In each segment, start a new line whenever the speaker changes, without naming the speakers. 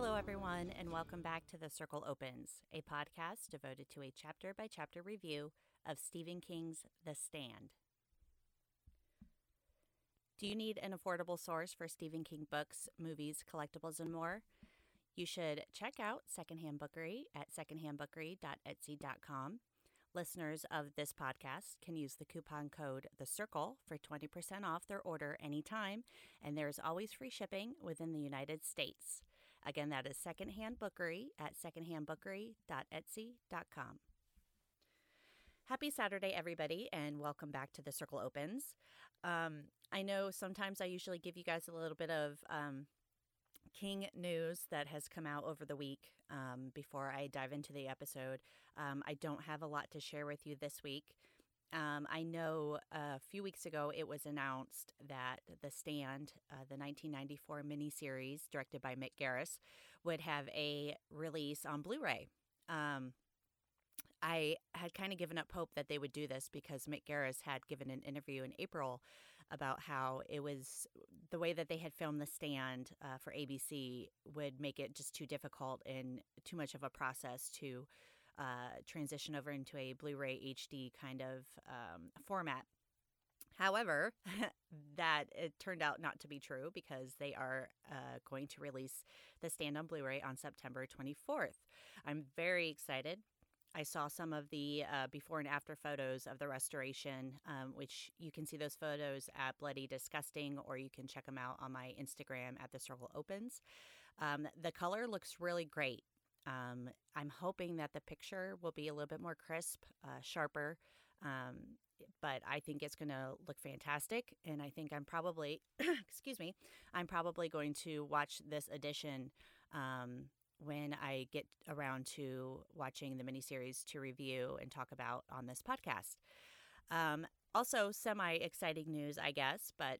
Hello, everyone, and welcome back to The Circle Opens, a podcast devoted to a chapter by chapter review of Stephen King's The Stand. Do you need an affordable source for Stephen King books, movies, collectibles, and more? You should check out Secondhand Bookery at secondhandbookery.etsy.com. Listeners of this podcast can use the coupon code The Circle for 20% off their order anytime, and there's always free shipping within the United States. Again, that is Secondhand Bookery at secondhandbookery.etsy.com. Happy Saturday, everybody, and welcome back to The Circle Opens. Um, I know sometimes I usually give you guys a little bit of um, King news that has come out over the week um, before I dive into the episode. Um, I don't have a lot to share with you this week. Um, I know a few weeks ago it was announced that The Stand, uh, the 1994 miniseries directed by Mick Garris, would have a release on Blu ray. Um, I had kind of given up hope that they would do this because Mick Garris had given an interview in April about how it was the way that they had filmed The Stand uh, for ABC would make it just too difficult and too much of a process to uh, transition over into a Blu ray HD kind of um, format. However, that it turned out not to be true because they are uh, going to release the stand on Blu ray on September 24th. I'm very excited. I saw some of the uh, before and after photos of the restoration, um, which you can see those photos at Bloody Disgusting, or you can check them out on my Instagram at The Circle Opens. Um, the color looks really great. Um, I'm hoping that the picture will be a little bit more crisp, uh, sharper, um, but I think it's going to look fantastic. And I think I'm probably, excuse me, I'm probably going to watch this edition um, when I get around to watching the miniseries to review and talk about on this podcast. Um, also, semi exciting news, I guess, but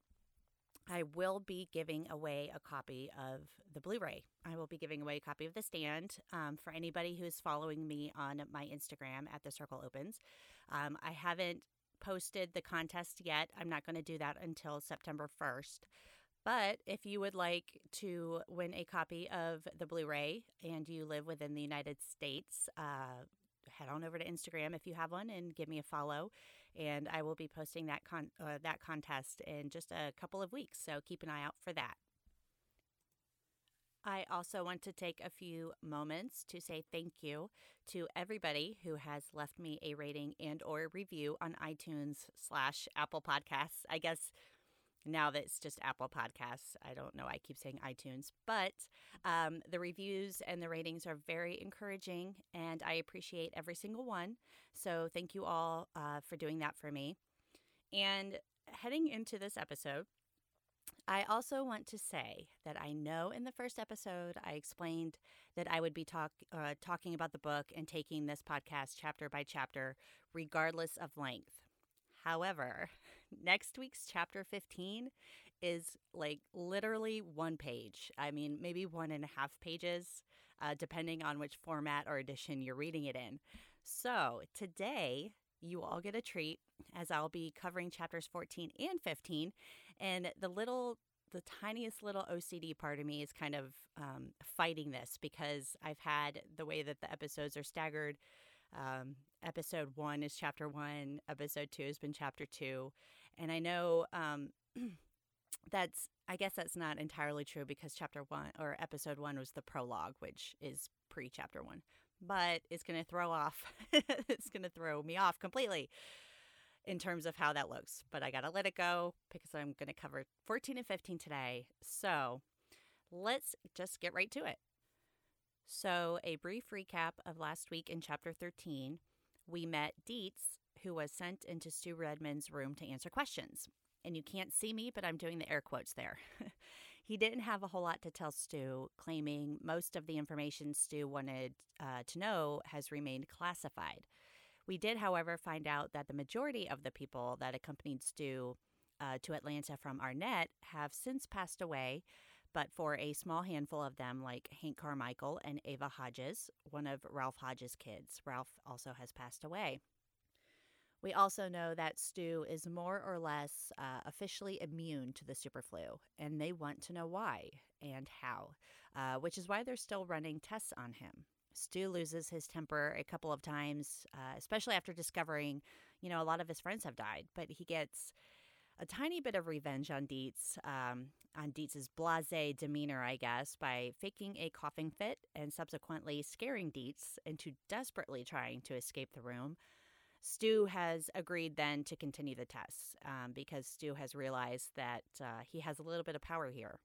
I will be giving away a copy of the Blu ray. I will be giving away a copy of The Stand um, for anybody who's following me on my Instagram at The Circle Opens. Um, I haven't posted the contest yet. I'm not going to do that until September 1st. But if you would like to win a copy of the Blu ray and you live within the United States, uh, head on over to Instagram if you have one and give me a follow. And I will be posting that con- uh, that contest in just a couple of weeks. So keep an eye out for that. I also want to take a few moments to say thank you to everybody who has left me a rating and or review on iTunes slash Apple Podcasts. I guess now that it's just Apple Podcasts. I don't know. I keep saying iTunes, but um, the reviews and the ratings are very encouraging, and I appreciate every single one. So thank you all uh, for doing that for me. And heading into this episode, I also want to say that I know in the first episode I explained that I would be talk, uh, talking about the book and taking this podcast chapter by chapter, regardless of length. However, next week's chapter 15 is like literally one page. I mean, maybe one and a half pages, uh, depending on which format or edition you're reading it in. So today, you all get a treat as I'll be covering chapters 14 and 15. And the little the tiniest little OCD part of me is kind of um, fighting this because I've had the way that the episodes are staggered um, episode one is chapter one, episode two has been chapter two. And I know um, that's, I guess that's not entirely true because chapter one or episode one was the prologue, which is pre chapter one, but it's going to throw off, it's going to throw me off completely in terms of how that looks. But I got to let it go because I'm going to cover 14 and 15 today. So let's just get right to it. So, a brief recap of last week in chapter 13, we met Deitz, who was sent into Stu Redman's room to answer questions. And you can't see me, but I'm doing the air quotes there. he didn't have a whole lot to tell Stu, claiming most of the information Stu wanted uh, to know has remained classified. We did, however, find out that the majority of the people that accompanied Stu uh, to Atlanta from Arnett have since passed away, but for a small handful of them, like Hank Carmichael and Ava Hodges, one of Ralph Hodges' kids, Ralph also has passed away. We also know that Stu is more or less uh, officially immune to the superflu, and they want to know why and how, uh, which is why they're still running tests on him. Stu loses his temper a couple of times, uh, especially after discovering, you know, a lot of his friends have died, but he gets a tiny bit of revenge on Deitz, um, on Deitz's blase demeanor, I guess, by faking a coughing fit and subsequently scaring Deitz into desperately trying to escape the room. Stu has agreed then to continue the tests um, because Stu has realized that uh, he has a little bit of power here.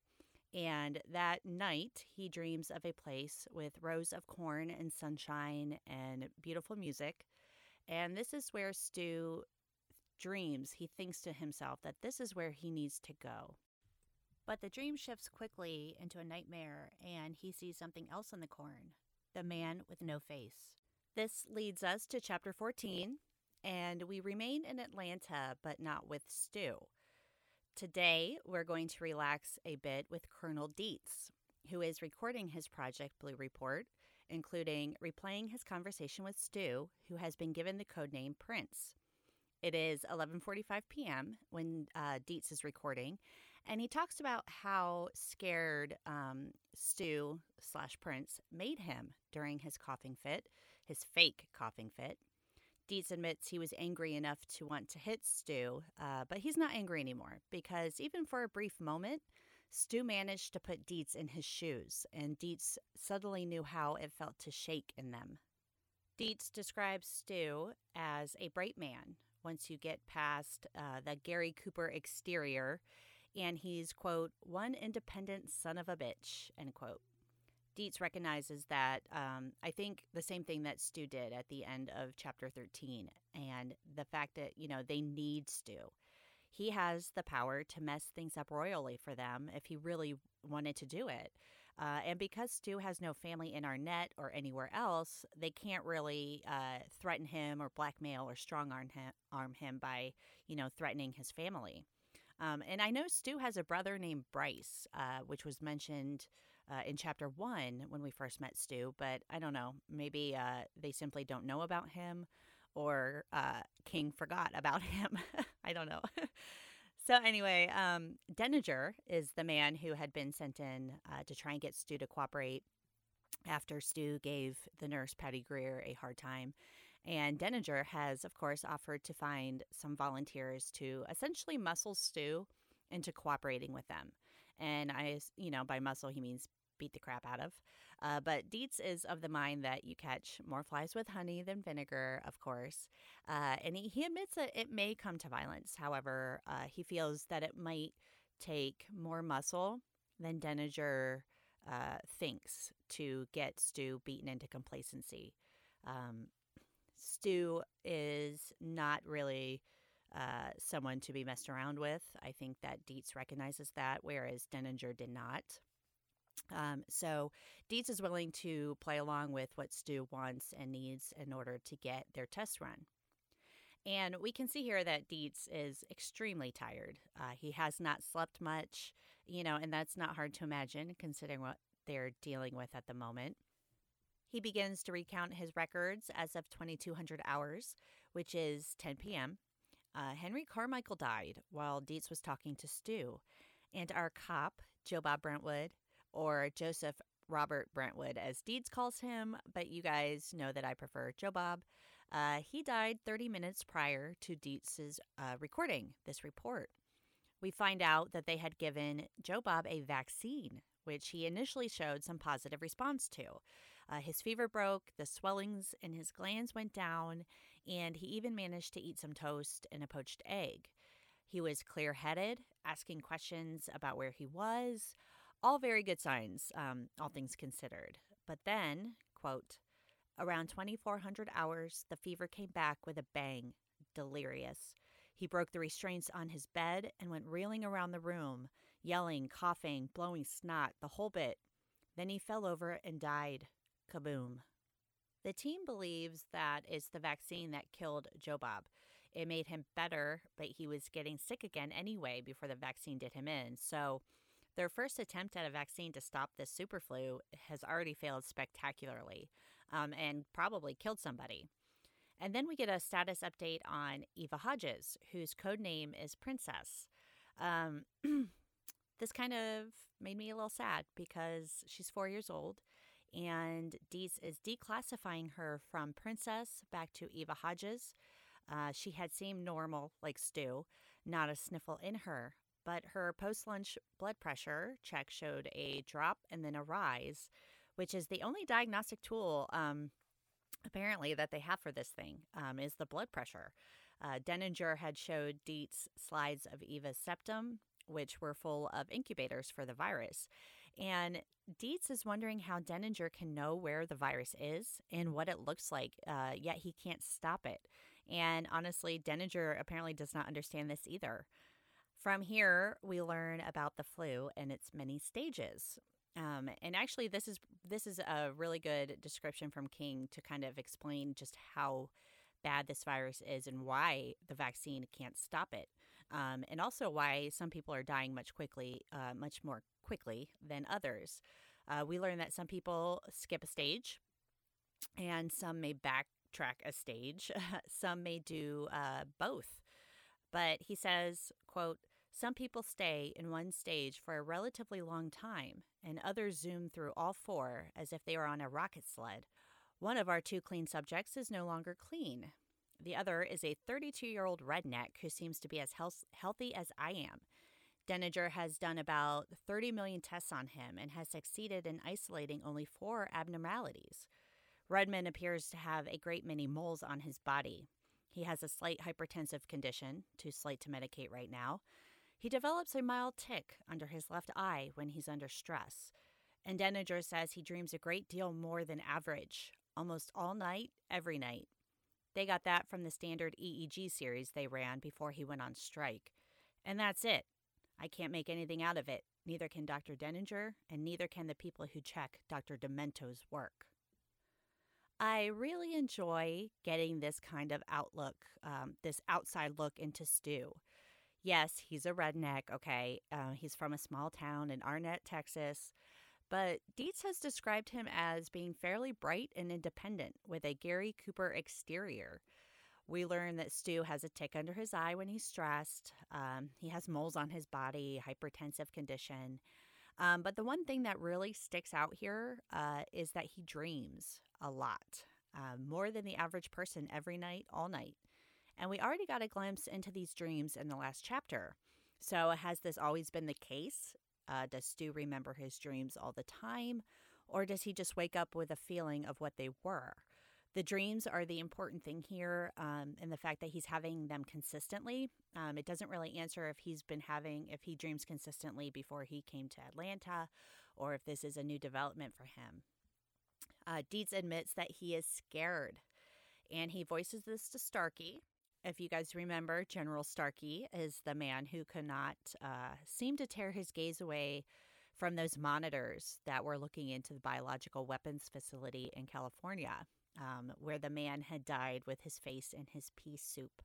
And that night, he dreams of a place with rows of corn and sunshine and beautiful music. And this is where Stu dreams, he thinks to himself that this is where he needs to go. But the dream shifts quickly into a nightmare, and he sees something else in the corn the man with no face. This leads us to chapter 14, and we remain in Atlanta, but not with Stu. Today, we're going to relax a bit with Colonel Deitz, who is recording his Project Blue report, including replaying his conversation with Stu, who has been given the codename Prince. It is 11:45 p.m. when uh, Deitz is recording, and he talks about how scared um, Stu slash Prince made him during his coughing fit, his fake coughing fit. Deitz admits he was angry enough to want to hit Stu, uh, but he's not angry anymore because even for a brief moment, Stu managed to put Deitz in his shoes, and Deitz suddenly knew how it felt to shake in them. Deitz describes Stu as a bright man once you get past uh, the Gary Cooper exterior. And he's, quote, one independent son of a bitch, end quote. Deitz recognizes that um, I think the same thing that Stu did at the end of chapter 13, and the fact that, you know, they need Stu. He has the power to mess things up royally for them if he really wanted to do it. Uh, and because Stu has no family in Arnett or anywhere else, they can't really uh, threaten him or blackmail or strong arm him, by, you know, threatening his family. Um, and I know Stu has a brother named Bryce, uh, which was mentioned uh, in chapter one when we first met Stu, but I don't know. Maybe uh, they simply don't know about him or uh, King forgot about him. I don't know. So anyway, um, Denninger is the man who had been sent in uh, to try and get Stu to cooperate after Stu gave the nurse Patty Greer a hard time. And Denninger has, of course, offered to find some volunteers to essentially muscle Stu into cooperating with them. And I, you know, by muscle, he means beat the crap out of. Uh, but Deitz is of the mind that you catch more flies with honey than vinegar, of course. Uh, and he, he, admits that it may come to violence. However, uh, he feels that it might take more muscle than Denninger uh, thinks to get Stu beaten into complacency. Um, Stu is not really uh, someone to be messed around with. I think that Deitz recognizes that, whereas Denninger did not. Um, so Deitz is willing to play along with what Stu wants and needs in order to get their test run. And we can see here that Deitz is extremely tired. Uh, he has not slept much, you know, and that's not hard to imagine considering what they're dealing with at the moment. He begins to recount his records as of 2200 hours, which is 10 p.m. Uh, Henry Carmichael died while Deitz was talking to Stu, and our cop, Joe Bob Brentwood, or Joseph Robert Brentwood, as Deitz calls him, but you guys know that I prefer Joe Bob. Uh, he died 30 minutes prior to Deitz's uh, recording this report. We find out that they had given Joe Bob a vaccine, which he initially showed some positive response to. Uh, his fever broke, the swellings in his glands went down, and he even managed to eat some toast and a poached egg. He was clear headed, asking questions about where he was, all very good signs, um, all things considered. But then, quote, around 2400 hours, the fever came back with a bang, delirious. He broke the restraints on his bed and went reeling around the room, yelling, coughing, blowing snot, the whole bit. Then he fell over and died. Kaboom. The team believes that it's the vaccine that killed Joe Bob. It made him better, but he was getting sick again anyway before the vaccine did him in. So their first attempt at a vaccine to stop this superflu has already failed spectacularly um, and probably killed somebody. And then we get a status update on Eva Hodges, whose code name is Princess. Um, this kind of made me a little sad because she's four years old and Deitz is declassifying her from Princess back to Eva Hodges. Uh, she had seemed normal, like Stu, not a sniffle in her, but her post lunch blood pressure check showed a drop and then a rise, which is the only diagnostic tool, um, apparently, that they have for this thing, um, is the blood pressure. Uh, Denninger had showed Deitz slides of Eva's septum, which were full of incubators for the virus. And Deitz is wondering how Denninger can know where the virus is and what it looks like, uh, yet he can't stop it. And honestly, Denninger apparently does not understand this either. From here, we learn about the flu and its many stages. Um, and actually, this is this is a really good description from King to kind of explain just how bad this virus is and why the vaccine can't stop it, um, and also why some people are dying much quickly, uh, much more quickly than others. Uh, we learn that some people skip a stage, and some may backtrack a stage. some may do uh, both. But he says, "quote." Some people stay in one stage for a relatively long time, and others zoom through all four as if they were on a rocket sled. One of our two clean subjects is no longer clean. The other is a 32 year old redneck who seems to be as health- healthy as I am. Denninger has done about 30 million tests on him and has succeeded in isolating only four abnormalities. Redman appears to have a great many moles on his body. He has a slight hypertensive condition, too slight to medicate right now. He develops a mild tic under his left eye when he's under stress. And Denninger says he dreams a great deal more than average, almost all night, every night. They got that from the standard EEG series they ran before he went on strike. And that's it. I can't make anything out of it. Neither can Dr. Denninger, and neither can the people who check Dr. Demento's work. I really enjoy getting this kind of outlook, um, this outside look into Stu. Yes, he's a redneck, okay? Uh, he's from a small town in Arnett, Texas. But Deitz has described him as being fairly bright and independent with a Gary Cooper exterior. We learn that Stu has a tick under his eye when he's stressed. Um, he has moles on his body, hypertensive condition. Um, but the one thing that really sticks out here uh, is that he dreams a lot, uh, more than the average person every night, all night. And we already got a glimpse into these dreams in the last chapter. So, has this always been the case? Uh, does Stu remember his dreams all the time? Or does he just wake up with a feeling of what they were? The dreams are the important thing here, um, and the fact that he's having them consistently. Um, it doesn't really answer if he's been having, if he dreams consistently before he came to Atlanta, or if this is a new development for him. Uh, Deitz admits that he is scared, and he voices this to Starkey, if you guys remember, General Starkey is the man who could not uh, seem to tear his gaze away from those monitors that were looking into the biological weapons facility in California, um, where the man had died with his face in his pea soup.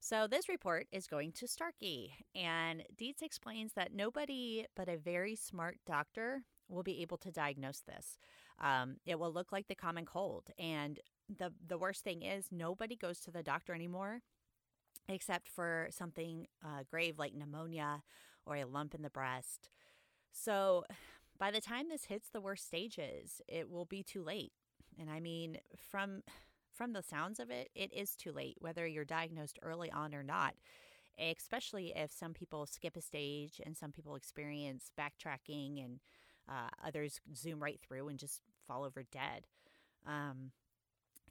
So, this report is going to Starkey, and Deitz explains that nobody but a very smart doctor will be able to diagnose this. Um, it will look like the common cold, and the the worst thing is nobody goes to the doctor anymore except for something uh, grave like pneumonia or a lump in the breast. So by the time this hits the worst stages, it will be too late. And I mean, from from the sounds of it, it is too late, whether you're diagnosed early on or not. Especially if some people skip a stage and some people experience backtracking and uh, others zoom right through and just fall over dead. Um,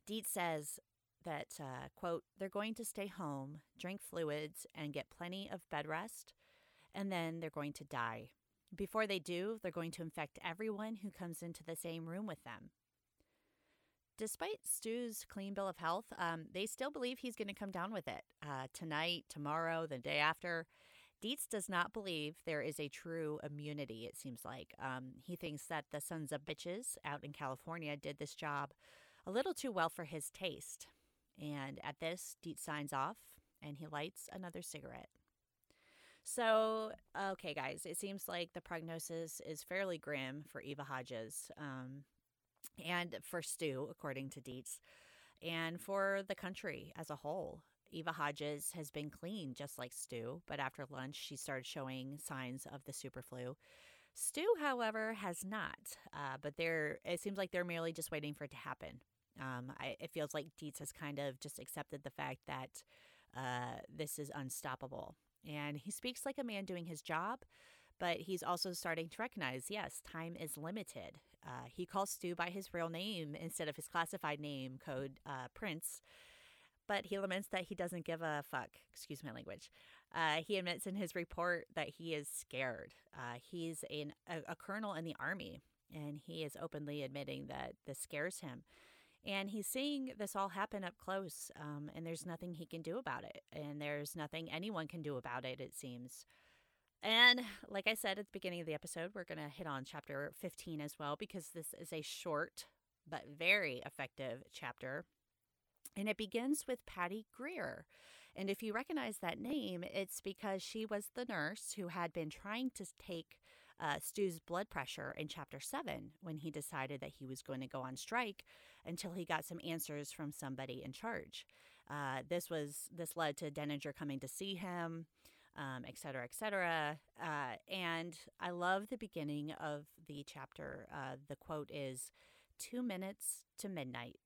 Deitz says that, uh, quote, they're going to stay home, drink fluids, and get plenty of bed rest, and then they're going to die. Before they do, they're going to infect everyone who comes into the same room with them. Despite Stu's clean bill of health, um, they still believe he's going to come down with it uh, tonight, tomorrow, the day after. Deitz does not believe there is a true immunity, it seems like. Um, he thinks that the sons of bitches out in California did this job a little too well for his taste. And at this, Deitz signs off and he lights another cigarette. So, okay, guys, it seems like the prognosis is fairly grim for Eva Hodges um, and for Stu, according to Deitz. and for the country as a whole. Eva Hodges has been clean, just like Stu, but after lunch, she started showing signs of the super flu. Stu, however, has not, uh, but they're, it seems like they're merely just waiting for it to happen. Um, I, it feels like Deitz has kind of just accepted the fact that uh, this is unstoppable. And he speaks like a man doing his job, but he's also starting to recognize yes, time is limited. Uh, he calls Stu by his real name instead of his classified name code uh, Prince, but he laments that he doesn't give a fuck. Excuse my language. Uh, he admits in his report that he is scared. Uh, he's a, a colonel in the army, and he is openly admitting that this scares him. And he's seeing this all happen up close, um, and there's nothing he can do about it. And there's nothing anyone can do about it, it seems. And like I said at the beginning of the episode, we're going to hit on chapter 15 as well, because this is a short but very effective chapter. And it begins with Patty Greer. And if you recognize that name, it's because she was the nurse who had been trying to take uh, Stu's blood pressure in chapter seven when he decided that he was going to go on strike until he got some answers from somebody in charge. Uh, this was this led to Denninger coming to see him, um, et cetera, et cetera. Uh, and I love the beginning of the chapter. Uh, the quote is, two minutes to midnight."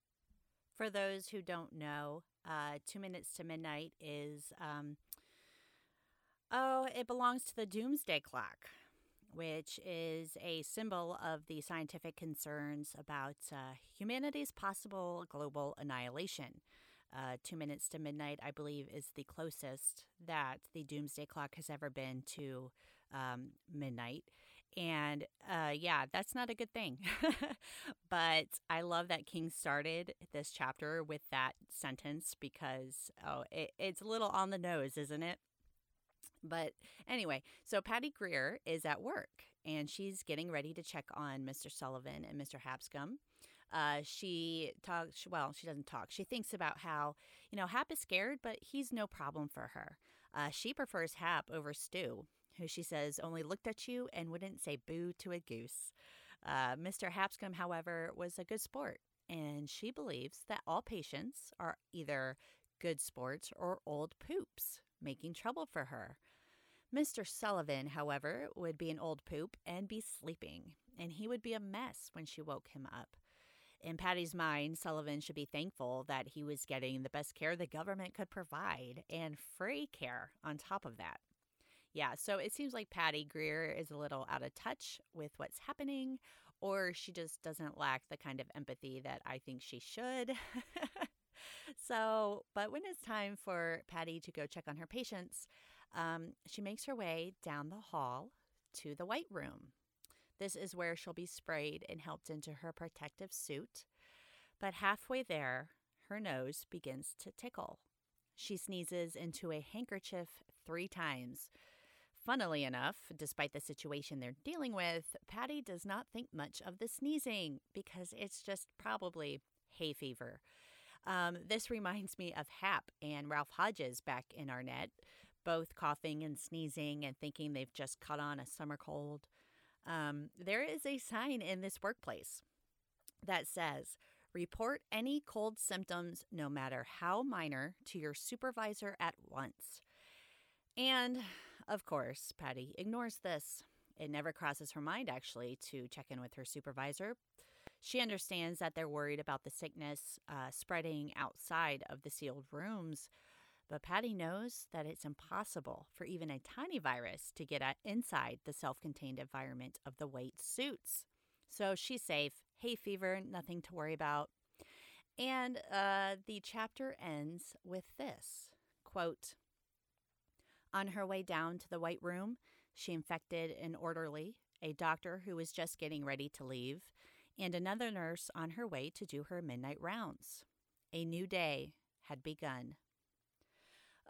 For those who don't know, uh, two minutes to midnight is. Um, Oh, it belongs to the doomsday clock which is a symbol of the scientific concerns about uh, humanity's possible global annihilation. Uh, two minutes to midnight, I believe, is the closest that the doomsday clock has ever been to um, midnight. And uh, yeah, that's not a good thing. but I love that King started this chapter with that sentence because, oh, it, it's a little on the nose, isn't it? But anyway, so Patty Greer is at work and she's getting ready to check on Mr. Sullivan and Mr. Hapscomb. Uh, she talks, well, she doesn't talk. She thinks about how, you know, Hap is scared, but he's no problem for her. Uh, she prefers Hap over Stu, who she says only looked at you and wouldn't say boo to a goose. Uh, Mr. Hapscomb, however, was a good sport, and she believes that all patients are either good sports or old poops, making trouble for her. Mr. Sullivan, however, would be an old poop and be sleeping, and he would be a mess when she woke him up. In Patty's mind, Sullivan should be thankful that he was getting the best care the government could provide and free care on top of that. Yeah, so it seems like Patty Greer is a little out of touch with what's happening, or she just doesn't lack the kind of empathy that I think she should. so, but when it's time for Patty to go check on her patients, um, she makes her way down the hall to the white room. This is where she'll be sprayed and helped into her protective suit. But halfway there, her nose begins to tickle. She sneezes into a handkerchief three times. Funnily enough, despite the situation they're dealing with, Patty does not think much of the sneezing because it's just probably hay fever. Um, this reminds me of Hap and Ralph Hodges back in Arnett, both coughing and sneezing and thinking they've just caught on a summer cold. Um, there is a sign in this workplace that says, Report any cold symptoms, no matter how minor, to your supervisor at once. And of course, Patty ignores this. It never crosses her mind, actually, to check in with her supervisor. She understands that they're worried about the sickness uh, spreading outside of the sealed rooms, but Patty knows that it's impossible for even a tiny virus to get inside the self contained environment of the white suits. So she's safe. Hay fever, nothing to worry about. And uh, the chapter ends with this quote On her way down to the white room, she infected an orderly, a doctor who was just getting ready to leave, and another nurse on her way to do her midnight rounds. A new day had begun.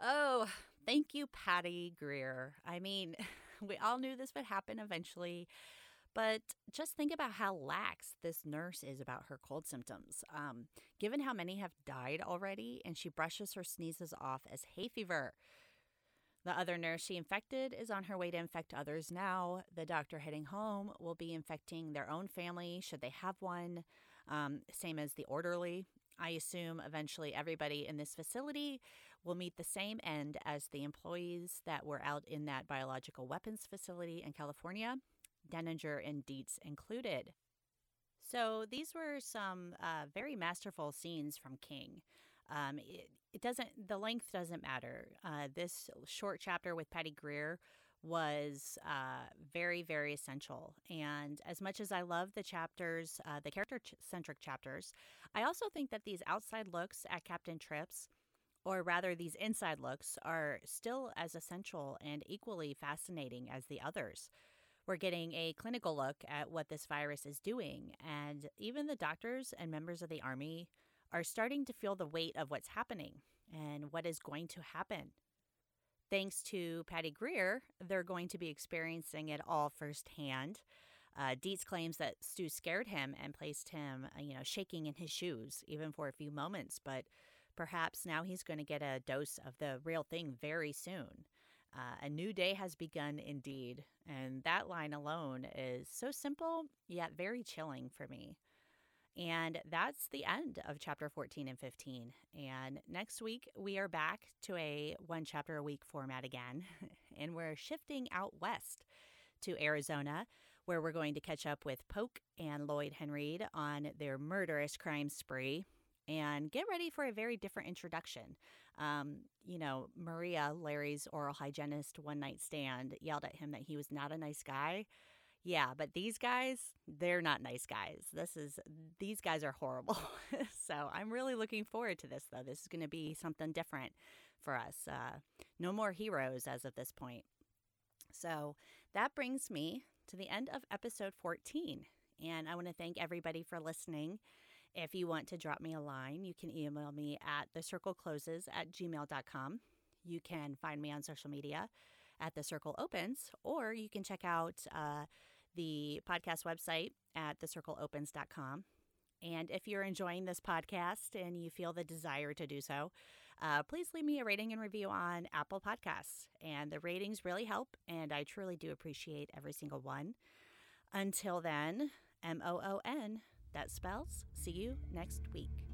Oh, thank you, Patty Greer. I mean, we all knew this would happen eventually, but just think about how lax this nurse is about her cold symptoms. Um, given how many have died already, and she brushes her sneezes off as hay fever. The other nurse she infected is on her way to infect others now. The doctor heading home will be infecting their own family should they have one. Um, same as the orderly. I assume eventually everybody in this facility will meet the same end as the employees that were out in that biological weapons facility in California, Denninger and Deitz included. So these were some uh, very masterful scenes from King. Um, it, it, doesn't, the length doesn't matter. Uh, this short chapter with Patty Greer was uh, very, very essential. And as much as I love the chapters, uh, the character centric chapters, I also think that these outside looks at Captain Trips, or rather these inside looks, are still as essential and equally fascinating as the others. We're getting a clinical look at what this virus is doing, and even the doctors and members of the Army are starting to feel the weight of what's happening and what is going to happen. Thanks to Patty Greer, they're going to be experiencing it all firsthand. Uh, Deitz claims that Stu scared him and placed him, uh, you know, shaking in his shoes, even for a few moments. But perhaps now he's going to get a dose of the real thing very soon. Uh, a new day has begun indeed. And that line alone is so simple, yet very chilling for me. And that's the end of chapter 14 and 15. And next week, we are back to a one chapter a week format again. and we're shifting out west to Arizona, where we're going to catch up with Poke and Lloyd Henreid on their murderous crime spree and get ready for a very different introduction. Um, you know, Maria, Larry's oral hygienist one night stand, yelled at him that he was not a nice guy. Yeah, but these guys, they're not nice guys. This is, these guys are horrible. so I'm really looking forward to this, though. This is going to be something different for us. Uh, no more heroes as of this point. So that brings me to the end of episode 14. And I want to thank everybody for listening. If you want to drop me a line, you can email me at thecirclecloses at gmail.com. You can find me on social media at The Circle Opens, or you can check out uh, the podcast website at thecircleopens.com. And if you're enjoying this podcast and you feel the desire to do so, uh, please leave me a rating and review on Apple Podcasts. And the ratings really help, and I truly do appreciate every single one. Until then, M O O N, that spells see you next week.